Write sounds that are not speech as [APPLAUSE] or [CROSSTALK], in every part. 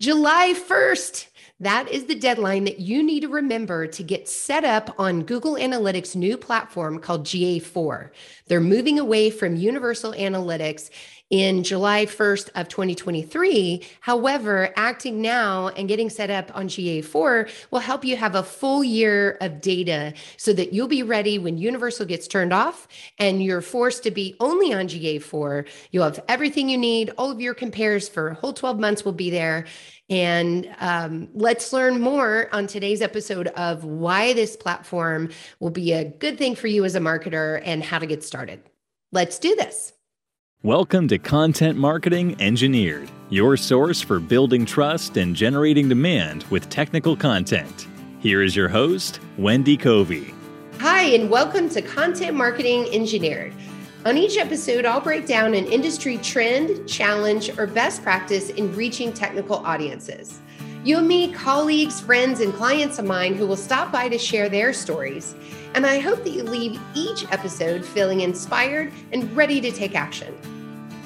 July 1st. That is the deadline that you need to remember to get set up on Google Analytics' new platform called GA4. They're moving away from Universal Analytics in July 1st of 2023. However, acting now and getting set up on GA4 will help you have a full year of data so that you'll be ready when Universal gets turned off and you're forced to be only on GA4. You'll have everything you need. All of your compares for a whole 12 months will be there. And um, let's learn more on today's episode of why this platform will be a good thing for you as a marketer and how to get started. Let's do this. Welcome to Content Marketing Engineered, your source for building trust and generating demand with technical content. Here is your host, Wendy Covey. Hi, and welcome to Content Marketing Engineered on each episode, I'll break down an industry trend, challenge, or best practice in reaching technical audiences. You'll meet colleagues, friends, and clients of mine who will stop by to share their stories. And I hope that you leave each episode feeling inspired and ready to take action.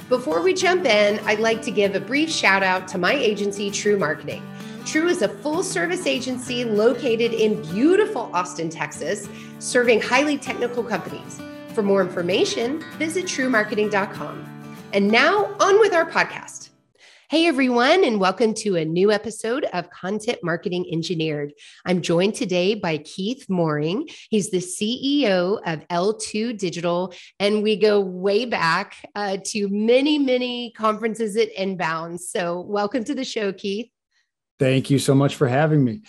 Before we jump in, I'd like to give a brief shout out to my agency, True Marketing. True is a full service agency located in beautiful Austin, Texas, serving highly technical companies. For more information, visit truemarketing.com. And now on with our podcast. Hey, everyone, and welcome to a new episode of Content Marketing Engineered. I'm joined today by Keith Moehring. He's the CEO of L2 Digital, and we go way back uh, to many, many conferences at Inbound. So, welcome to the show, Keith. Thank you so much for having me.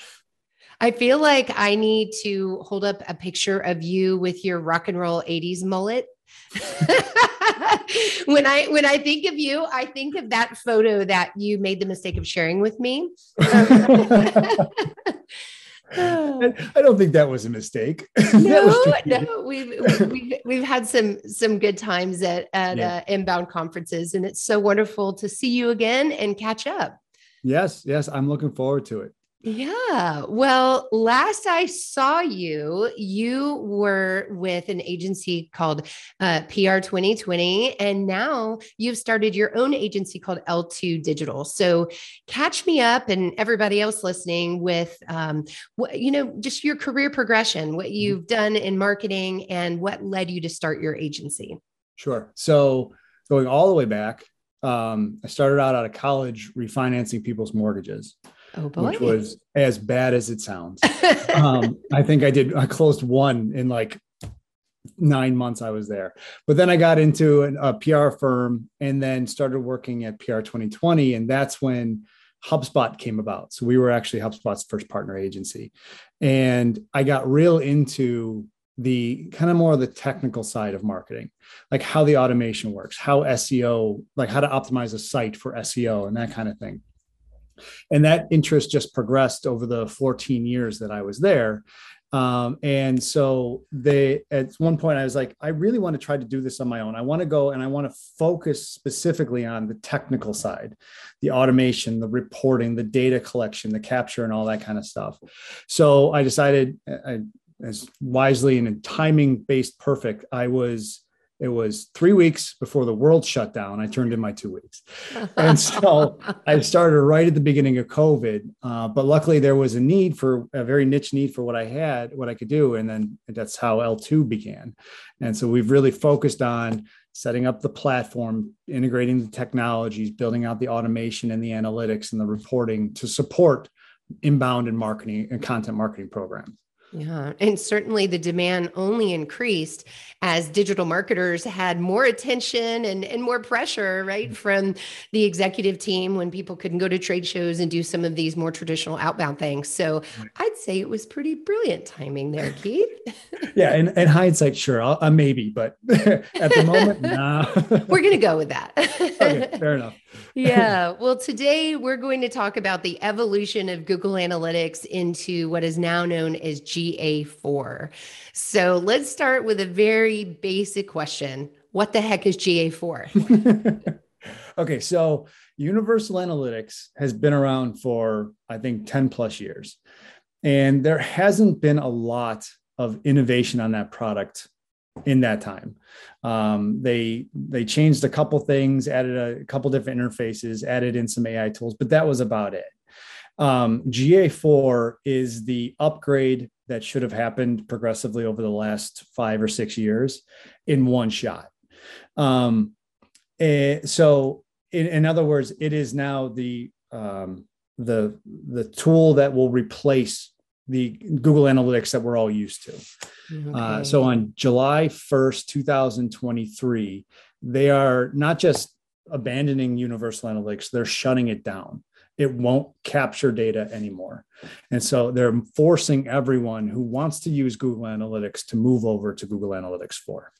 I feel like I need to hold up a picture of you with your rock and roll 80s mullet. [LAUGHS] when I when I think of you, I think of that photo that you made the mistake of sharing with me. [LAUGHS] I don't think that was a mistake. [LAUGHS] No, no, we've, we've we've had some some good times at at yeah. uh, inbound conferences, and it's so wonderful to see you again and catch up. Yes, yes, I'm looking forward to it. Yeah. Well, last I saw you, you were with an agency called uh, PR 2020, and now you've started your own agency called L2 Digital. So, catch me up and everybody else listening with, um, what, you know, just your career progression, what mm-hmm. you've done in marketing, and what led you to start your agency. Sure. So, going all the way back, um, I started out out of college refinancing people's mortgages. Oh boy. Which was as bad as it sounds. um, I think I did, I closed one in like nine months I was there. But then I got into an, a PR firm and then started working at PR 2020. And that's when HubSpot came about. So we were actually HubSpot's first partner agency. And I got real into the kind of more the technical side of marketing, like how the automation works, how SEO, like how to optimize a site for SEO and that kind of thing and that interest just progressed over the 14 years that i was there. Um, and so they at one point i was like i really want to try to do this on my own. I want to go and i want to focus specifically on the technical side the automation the reporting the data collection the capture and all that kind of stuff. So i decided I, as wisely and in timing based perfect i was it was three weeks before the world shut down. I turned in my two weeks. And so I started right at the beginning of COVID. Uh, but luckily, there was a need for a very niche need for what I had, what I could do. And then that's how L2 began. And so we've really focused on setting up the platform, integrating the technologies, building out the automation and the analytics and the reporting to support inbound and marketing and content marketing programs. Yeah. And certainly the demand only increased as digital marketers had more attention and, and more pressure, right, mm. from the executive team when people couldn't go to trade shows and do some of these more traditional outbound things. So I'd say it was pretty brilliant timing there, Keith. [LAUGHS] yeah. And, and hindsight, sure, I'll, uh, maybe, but [LAUGHS] at the moment, [LAUGHS] nah. We're going to go with that. okay. Fair enough yeah. Well, today we're going to talk about the evolution of Google Analytics into what is now known as GA4. So let's start with a very basic question What the heck is GA4? [LAUGHS] okay. So Universal Analytics has been around for, I think, 10 plus years. And there hasn't been a lot of innovation on that product in that time. Um, they they changed a couple things, added a couple different interfaces, added in some AI tools, but that was about it. Um, GA4 is the upgrade that should have happened progressively over the last five or six years in one shot. Um, eh, so, in, in, other words, it is now the um, the the tool that will replace the Google Analytics that we're all used to. Uh, okay. Uh, so on July 1st, 2023, they are not just abandoning Universal Analytics, they're shutting it down. It won't capture data anymore. And so they're forcing everyone who wants to use Google Analytics to move over to Google Analytics 4.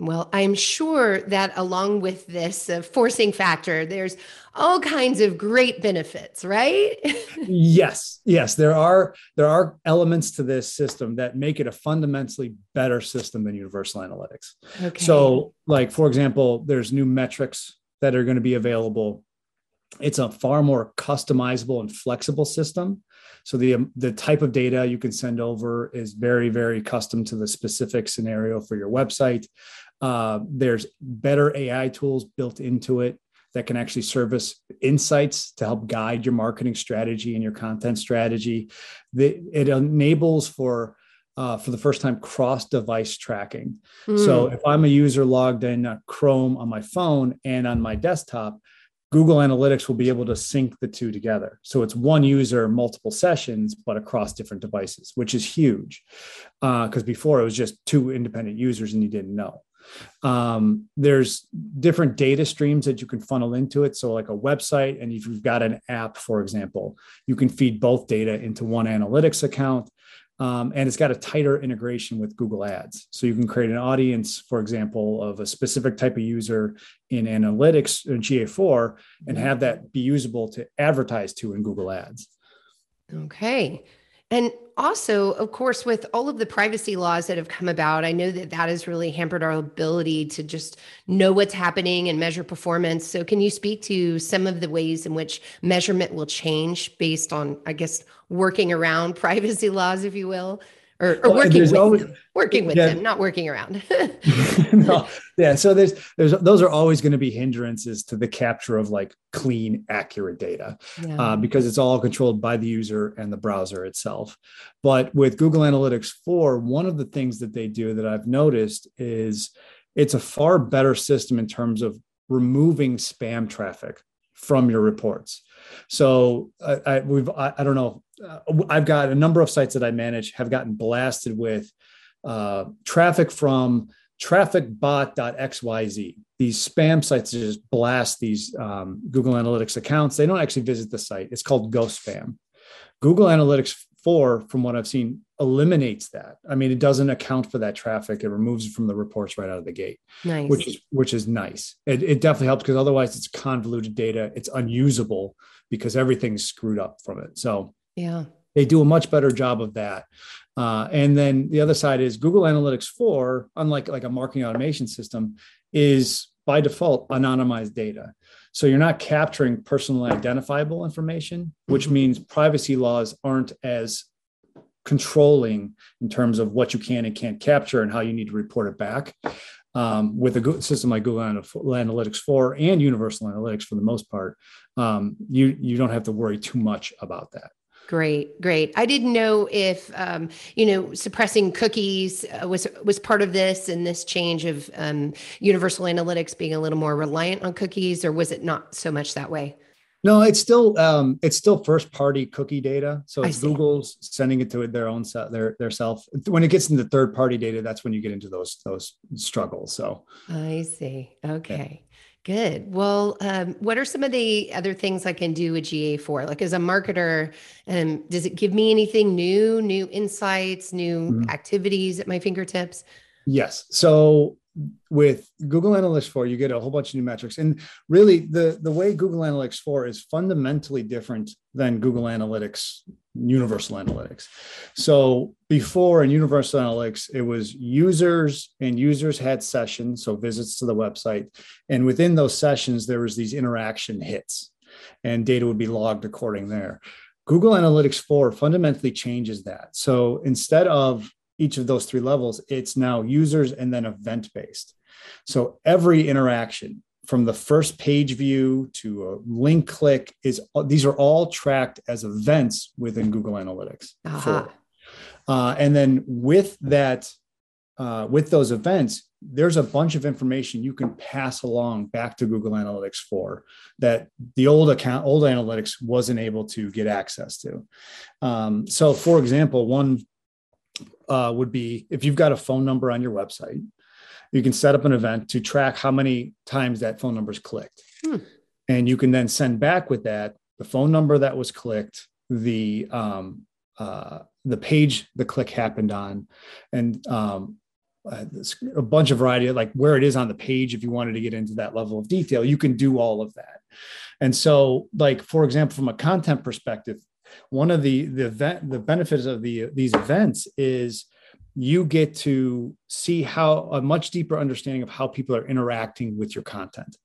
Well, I'm sure that along with this uh, forcing factor, there's all kinds of great benefits, right? [LAUGHS] yes, yes, there are there are elements to this system that make it a fundamentally better system than Universal Analytics. Okay. So, like for example, there's new metrics that are going to be available. It's a far more customizable and flexible system. So the um, the type of data you can send over is very very custom to the specific scenario for your website. Uh, there's better AI tools built into it that can actually service insights to help guide your marketing strategy and your content strategy. The, it enables for uh, for the first time cross device tracking. Mm. So if I'm a user logged in Chrome on my phone and on my desktop, Google Analytics will be able to sync the two together. So it's one user, multiple sessions, but across different devices, which is huge. Because uh, before it was just two independent users and you didn't know. Um, there's different data streams that you can funnel into it. So, like a website, and if you've got an app, for example, you can feed both data into one analytics account. Um, and it's got a tighter integration with Google Ads. So you can create an audience, for example, of a specific type of user in Analytics in GA4 and have that be usable to advertise to in Google Ads. Okay. And also, of course, with all of the privacy laws that have come about, I know that that has really hampered our ability to just know what's happening and measure performance. So, can you speak to some of the ways in which measurement will change based on, I guess, working around [LAUGHS] privacy laws, if you will? Or, or well, working with always, them, working with yeah. them, not working around. [LAUGHS] [LAUGHS] no, yeah. So there's there's those are always going to be hindrances to the capture of like clean, accurate data, yeah. uh, because it's all controlled by the user and the browser itself. But with Google Analytics 4, one of the things that they do that I've noticed is it's a far better system in terms of removing spam traffic from your reports. So I, I we've I, I, don't know. Uh, I've got a number of sites that I manage have gotten blasted with uh, traffic from trafficbot.xyz. These spam sites just blast these um, Google Analytics accounts. They don't actually visit the site. It's called ghost spam. Google Analytics 4, from what I've seen, eliminates that. I mean, it doesn't account for that traffic. It removes it from the reports right out of the gate, nice. which is which is nice. It, it definitely helps because otherwise it's convoluted data. It's unusable because everything's screwed up from it. So yeah, they do a much better job of that. Uh, and then the other side is Google Analytics 4, unlike like a marketing automation system, is by default anonymized data. So you're not capturing personally identifiable information, which mm-hmm. means privacy laws aren't as controlling in terms of what you can and can't capture and how you need to report it back. Um, with a system like Google Analytics 4 and Universal Analytics for the most part, um, you you don't have to worry too much about that. Great, great. I didn't know if um, you know suppressing cookies uh, was was part of this and this change of um, Universal Analytics being a little more reliant on cookies, or was it not so much that way? No, it's still um, it's still first party cookie data. So it's Google's sending it to their own their their self. When it gets into third party data, that's when you get into those those struggles. So I see. Okay. Yeah. Good. Well, um, what are some of the other things I can do with GA4? Like as a marketer, um, does it give me anything new, new insights, new mm-hmm. activities at my fingertips? Yes. So with Google Analytics 4, you get a whole bunch of new metrics. And really, the, the way Google Analytics 4 is fundamentally different than Google Analytics Universal Analytics. So before in Universal Analytics, it was users and users had sessions, so visits to the website. And within those sessions, there was these interaction hits and data would be logged according there. Google Analytics 4 fundamentally changes that. So instead of each of those three levels, it's now users and then event based. So every interaction from the first page view to a link click is these are all tracked as events within Google Analytics. Uh-huh. Uh, and then with that, uh, with those events, there's a bunch of information you can pass along back to Google Analytics for that the old account, old analytics wasn't able to get access to. Um, so, for example, one uh, would be if you've got a phone number on your website, you can set up an event to track how many times that phone number is clicked. Hmm. And you can then send back with that the phone number that was clicked, the um, uh, the page the click happened on, and um, uh, a bunch of variety of like where it is on the page. If you wanted to get into that level of detail, you can do all of that. And so, like for example, from a content perspective, one of the the event the benefits of the these events is you get to see how a much deeper understanding of how people are interacting with your content.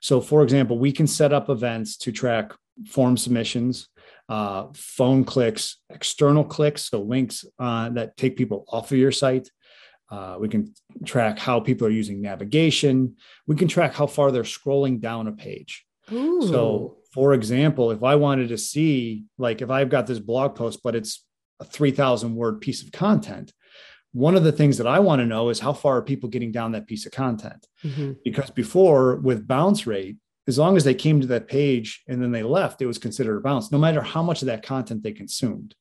So, for example, we can set up events to track form submissions, uh, phone clicks, external clicks, so links uh, that take people off of your site. Uh, we can track how people are using navigation. We can track how far they're scrolling down a page. Ooh. So, for example, if I wanted to see, like, if I've got this blog post, but it's a 3,000 word piece of content, one of the things that I want to know is how far are people getting down that piece of content? Mm-hmm. Because before, with bounce rate, as long as they came to that page and then they left, it was considered a bounce, no matter how much of that content they consumed.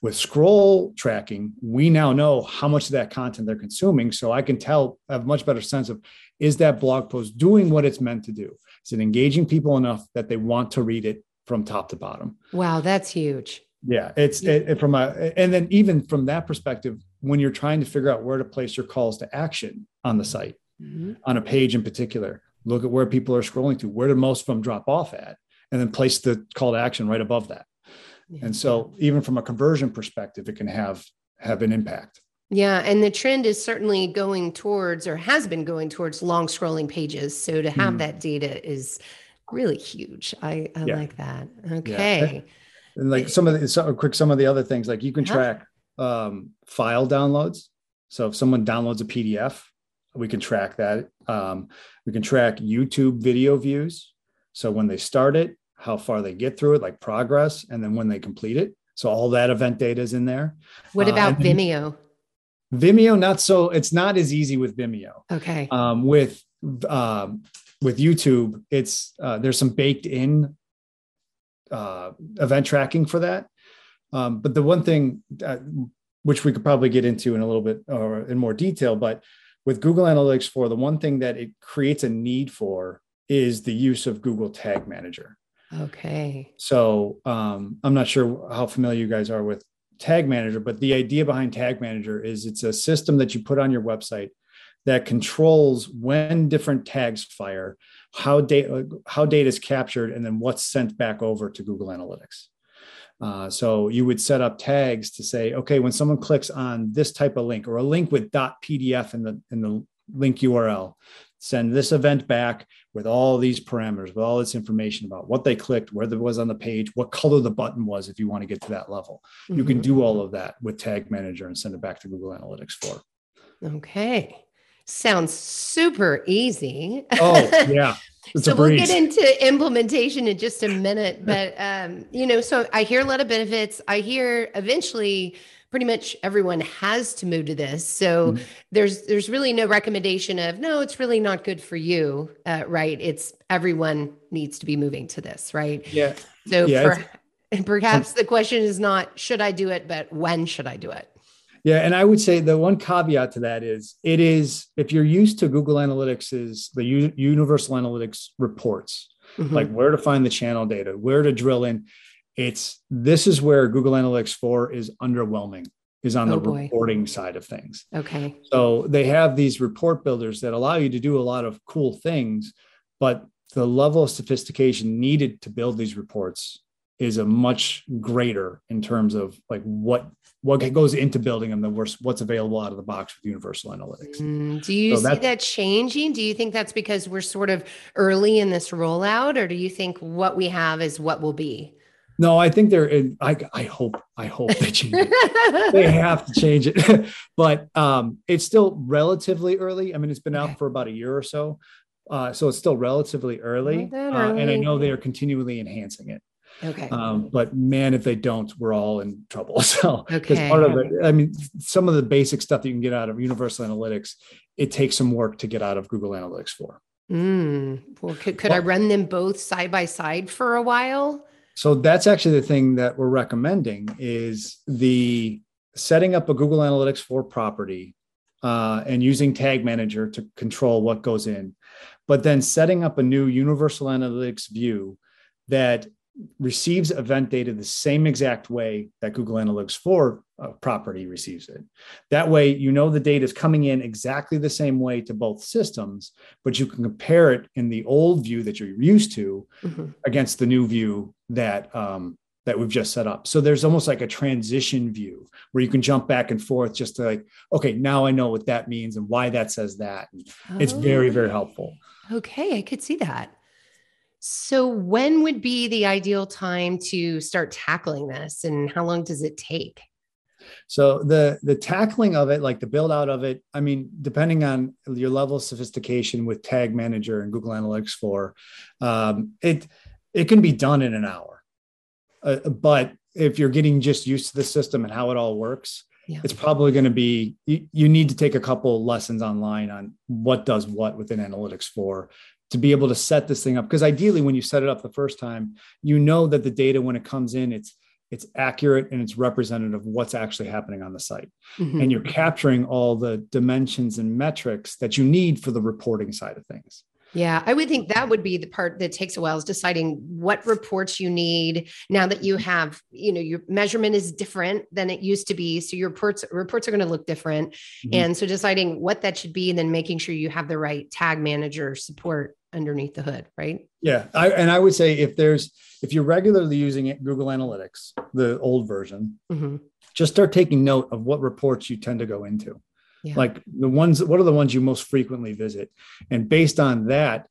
With scroll tracking, we now know how much of that content they're consuming. So I can tell, I have a much better sense of is that blog post doing what it's meant to do? Is it engaging people enough that they want to read it from top to bottom? Wow, that's huge. Yeah, it's it, it, from a, and then even from that perspective, when you're trying to figure out where to place your calls to action on the site, mm-hmm. on a page in particular, look at where people are scrolling to, where do most of them drop off at, and then place the call to action right above that. Yeah. And so, even from a conversion perspective, it can have have an impact. Yeah, and the trend is certainly going towards, or has been going towards, long scrolling pages. So to have mm. that data is really huge. I, I yeah. like that. Okay. Yeah. [LAUGHS] And like some of the so quick, some of the other things, like you can track um, file downloads. So if someone downloads a PDF, we can track that. Um, we can track YouTube video views. So when they start it, how far they get through it, like progress, and then when they complete it. So all that event data is in there. What uh, about uh, Vimeo? Vimeo, not so. It's not as easy with Vimeo. Okay. Um, with um, with YouTube, it's uh, there's some baked in uh, event tracking for that. Um, but the one thing uh, which we could probably get into in a little bit or in more detail, but with Google Analytics 4, the one thing that it creates a need for is the use of Google Tag Manager. Okay. So um, I'm not sure how familiar you guys are with Tag Manager, but the idea behind Tag Manager is it's a system that you put on your website that controls when different tags fire, how data how data is captured, and then what's sent back over to Google Analytics. Uh, so you would set up tags to say, okay, when someone clicks on this type of link or a link with .pdf in the in the link URL, send this event back with all these parameters, with all this information about what they clicked, where it was on the page, what color the button was, if you want to get to that level. Mm-hmm. You can mm-hmm. do all of that with Tag Manager and send it back to Google Analytics 4. Okay. Sounds super easy. Oh, [LAUGHS] yeah. It's so we'll get into implementation in just a minute, but um, you know, so I hear a lot of benefits. I hear eventually pretty much everyone has to move to this. So mm-hmm. there's there's really no recommendation of no, it's really not good for you, uh, right? It's everyone needs to be moving to this, right? Yeah. So yeah, for, [LAUGHS] perhaps the question is not should I do it, but when should I do it? Yeah, and I would say the one caveat to that is it is if you're used to Google Analytics is the U- Universal Analytics reports, mm-hmm. like where to find the channel data, where to drill in. It's this is where Google Analytics 4 is underwhelming is on oh the boy. reporting side of things. Okay. So they have these report builders that allow you to do a lot of cool things, but the level of sophistication needed to build these reports is a much greater in terms of like what what goes into building them than what's available out of the box with universal analytics. Mm, do you so see that changing? Do you think that's because we're sort of early in this rollout, or do you think what we have is what will be? No, I think they're. In, I I hope I hope they change it. [LAUGHS] they have to change it, [LAUGHS] but um, it's still relatively early. I mean, it's been okay. out for about a year or so. Uh, so it's still relatively early, that uh, and I know they are continually enhancing it. Okay. Um, but man, if they don't, we're all in trouble. [LAUGHS] So, because Okay. part of it, I mean, some of the basic stuff that you can get out of Universal Analytics, it takes some work to get out of Google Analytics 4. Mm. Well, could, could I run them both side by side for a while? So that's actually the thing that we're recommending is the setting up a Google Analytics 4 property uh, and using Tag Manager to control what goes in, but then setting up a new Universal Analytics view that receives event data the same exact way that Google Analytics 4 uh, property receives it. That way, you know the data is coming in exactly the same way to both systems, but you can compare it in the old view that you're used to Mhm. against the new view that um, that we've just set up. So there's almost like a transition view where you can jump back and forth just to like, okay, now I know what that means and why that says that. It's very, Oh. very helpful. Okay, I could see that. So, when would be the ideal time to start tackling this, and how long does it take? So the the tackling of it, like the build out of it, I mean, depending on your level of sophistication with Tag Manager and Google Analytics 4, um, it it can be done in an hour. Uh, but if you're getting just used to the system and how it all works, Yeah. it's probably going to be you, you need to take a couple lessons online on what does what within Analytics 4 to be able to set this thing up. Because ideally, when you set it up the first time, you know that the data when it comes in, it's it's accurate and it's representative of what's actually happening on the site Mhm. and you're capturing all the dimensions and metrics that you need for the reporting side of things Yeah, I would think that would be the part that takes a while is deciding what reports you need now that you have, you know, your measurement is different than it used to be. So your reports reports are going to look different. Mhm. And so deciding what that should be and then making sure you have the right tag manager support underneath the hood, right? yeah I, and i would say if there's if you're regularly using it, google analytics the old version Mhm. just start taking note of what reports you tend to go into Yeah. like the ones what are the ones you most frequently visit and based on that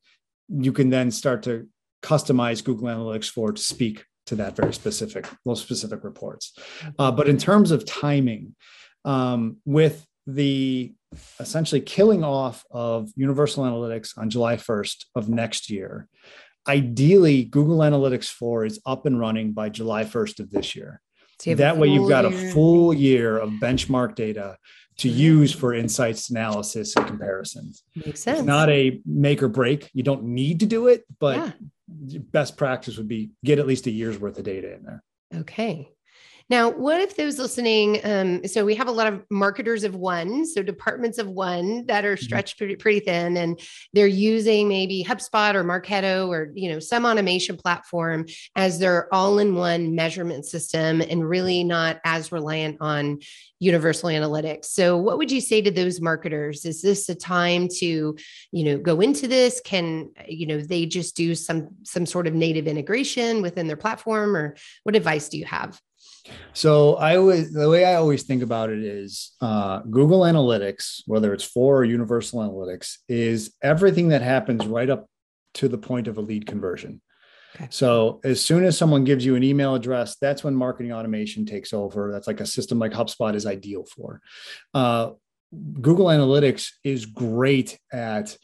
you can then start to customize google analytics 4 to speak to that very specific those specific reports uh, but in terms of timing um, with the essentially killing off of universal analytics on july 1st of next year ideally google analytics 4 is up and running by july 1st of this year So you have a that way you've got a full year of benchmark data to use for insights analysis and comparisons Makes sense. it's not a make or break you don't need to do it but Yeah. best practice would be get at least a year's worth of data in there Okay. Now, what if those listening? Um, so we have a lot of marketers of one, so departments of one that are stretched pretty, pretty thin, and they're using maybe HubSpot or Marketo or you know some automation platform as their all-in-one measurement system, and really not as reliant on universal analytics. So, what would you say to those marketers? Is this a time to you know go into this? Can you know they just do some some sort of native integration within their platform, or what advice do you have? So I always the way I always think about it is uh, Google Analytics, whether it's 4 or Universal Analytics, is everything that happens right up to the point of a lead conversion. Okay. So as soon as someone gives you an email address, that's when marketing automation takes over. That's like a system like HubSpot is ideal for. Uh, Google Analytics is great at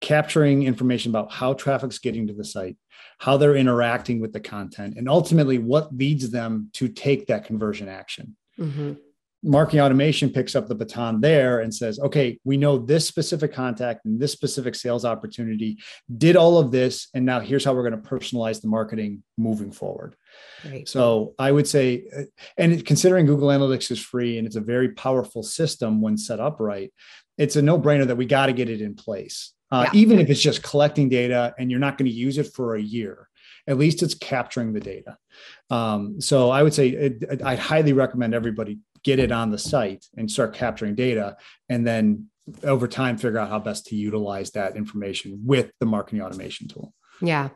capturing information about how traffic's getting to the site, how they're interacting with the content, and ultimately what leads them to take that conversion action. Mhm. Marketing automation picks up the baton there and says, okay, we know this specific contact and this specific sales opportunity did all of this. And now here's how we're going to personalize the marketing moving forward. Right. So I would say, uh, and considering Google Analytics is free and it's a very powerful system when set up right, it's a no brainer that we got to get it in place. Uh, Yeah. Even if it's just collecting data and you're not going to use it for a year, at least it's capturing the data. Um, so I would say it, I highly recommend everybody get it on the site and start capturing data, and then over time figure out how best to utilize that information with the marketing automation tool. Yeah.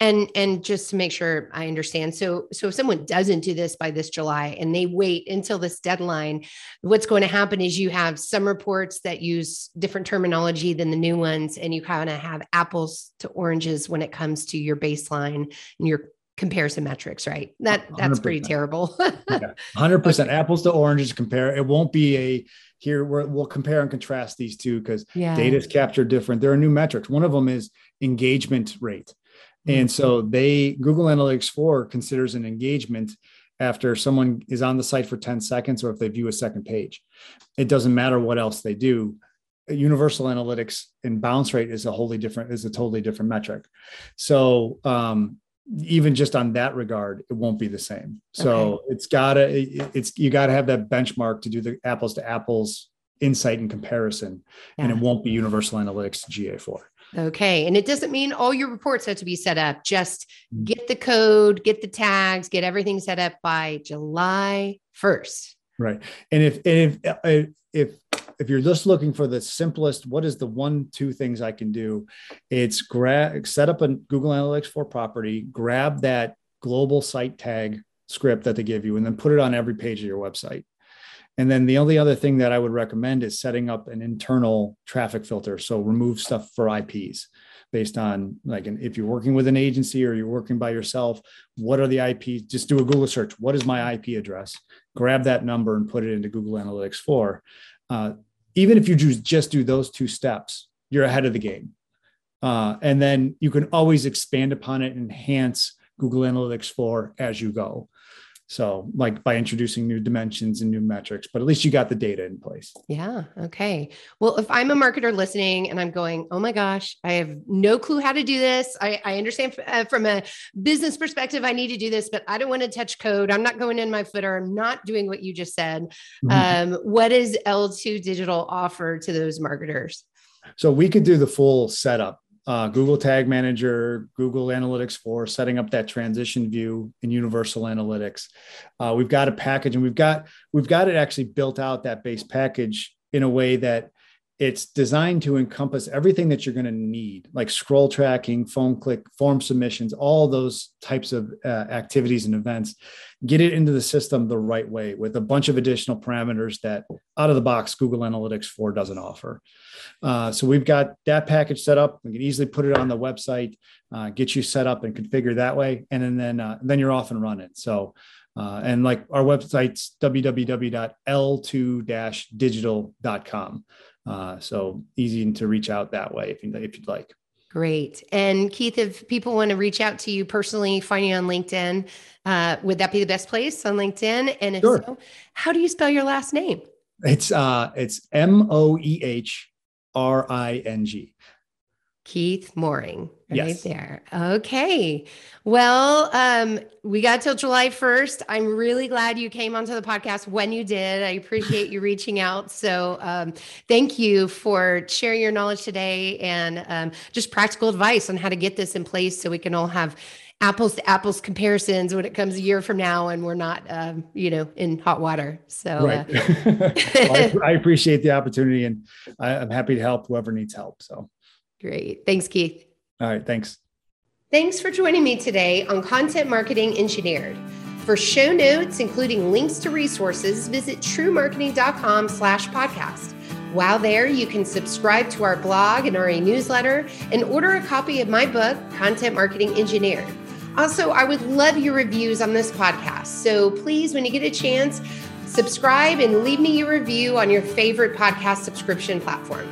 And and just to make sure I understand. So so if someone doesn't do this by this July and they wait until this deadline, what's going to happen is you have some reports that use different terminology than the new ones and you kind of have apples to oranges when it comes to your baseline and your comparison metrics, right? That that's pretty 100%. terrible. Yeah, [LAUGHS] 100% apples to oranges compare. It won't be a here we will compare and contrast these two because Yeah. data is captured different. There are new metrics. One of them is engagement rate. And so they Google Analytics 4 considers an engagement after someone is on the site for 10 seconds or if they view a second page. It doesn't matter what else they do. Universal analytics and bounce rate is a wholly different, is a totally different metric. So um, even just on that regard, it won't be the same. So it's gotta, it- it's you gotta have that benchmark to do the apples to apples insight and comparison, and it won't be universal analytics to GA4. Okay. And it doesn't mean all your reports have to be set up. Just Mm. get the code, get the tags, get everything set up by July 1st. Right. And if and if if if if you're just looking for the simplest, what is the one two things I can do? It's grab set up a Google Analytics 4 property, grab that global site tag script that they give you, and then put it on every page of your website. And then the only other thing that I would recommend is setting up an internal traffic filter. So remove stuff for IPs based on like an, if you're working with an agency or you're working by yourself, what are the IPs? Just do a Google search. What is my IP address? Grab that number and put it into Google Analytics 4. Uh, even if you just do those two steps, you're ahead of the game. Uh, and then you can always expand upon it, and enhance Google Analytics 4 as you go. So, like by introducing new dimensions and new metrics, but at least you got the data in place. Yeah. Okay. Well, if I'm a marketer listening and I'm going, oh my gosh, I have no clue how to do this. I, I understand f- uh, from a business perspective, I need to do this, but I don't want to touch code. I'm not going in my footer. I'm not doing what you just said. Mm-hmm. Um, what does L2 Digital offer to those marketers? So we could do the full setup. Uh, Google Tag Manager, Google Analytics 4 setting up that transition view in Universal Analytics. Uh, we've got a package, and we've got we've got it actually built out that base package in a way that it's designed to encompass everything that you're going to need, like scroll tracking, phone click, form submissions, all those types of uh, activities and events. Get it into the system the right way with a bunch of additional parameters that out of the box Google Analytics 4 doesn't offer. Uh, so we've got that package set up. We can easily put it on the website, uh, get you set up and configure that way, and then then, uh, then you're off and running. So. Uh, and like our website's www.l2-digital.com. Uh, so easy to reach out that way if, you, if you'd like. Great. And Keith, if people want to reach out to you personally, find you on LinkedIn, uh, would that be the best place on LinkedIn? And if Sure. so, how do you spell your last name? It's uh, it's M O E H R I N G. Keith Moehring, right Yes. there. Okay. Well, um, we got till July 1st. I'm really glad you came onto the podcast when you did. I appreciate you reaching out. So, um, thank you for sharing your knowledge today and um, just practical advice on how to get this in place so we can all have apples to apples comparisons when it comes a year from now and we're not, um, you know, in hot water. So, Right. uh, [LAUGHS] Well, I, I appreciate the opportunity, and I, I'm happy to help whoever needs help. So, great. Thanks, Keith. all right, thanks. Thanks for joining me today on Content Marketing Engineered. For show notes, including links to resources, visit truemarketing.com slash podcast. While there, you can subscribe to our blog and our newsletter and order a copy of my book, Content Marketing Engineered. Also, I would love your reviews on this podcast. So please, when you get a chance, subscribe and leave me your review on your favorite podcast subscription platform.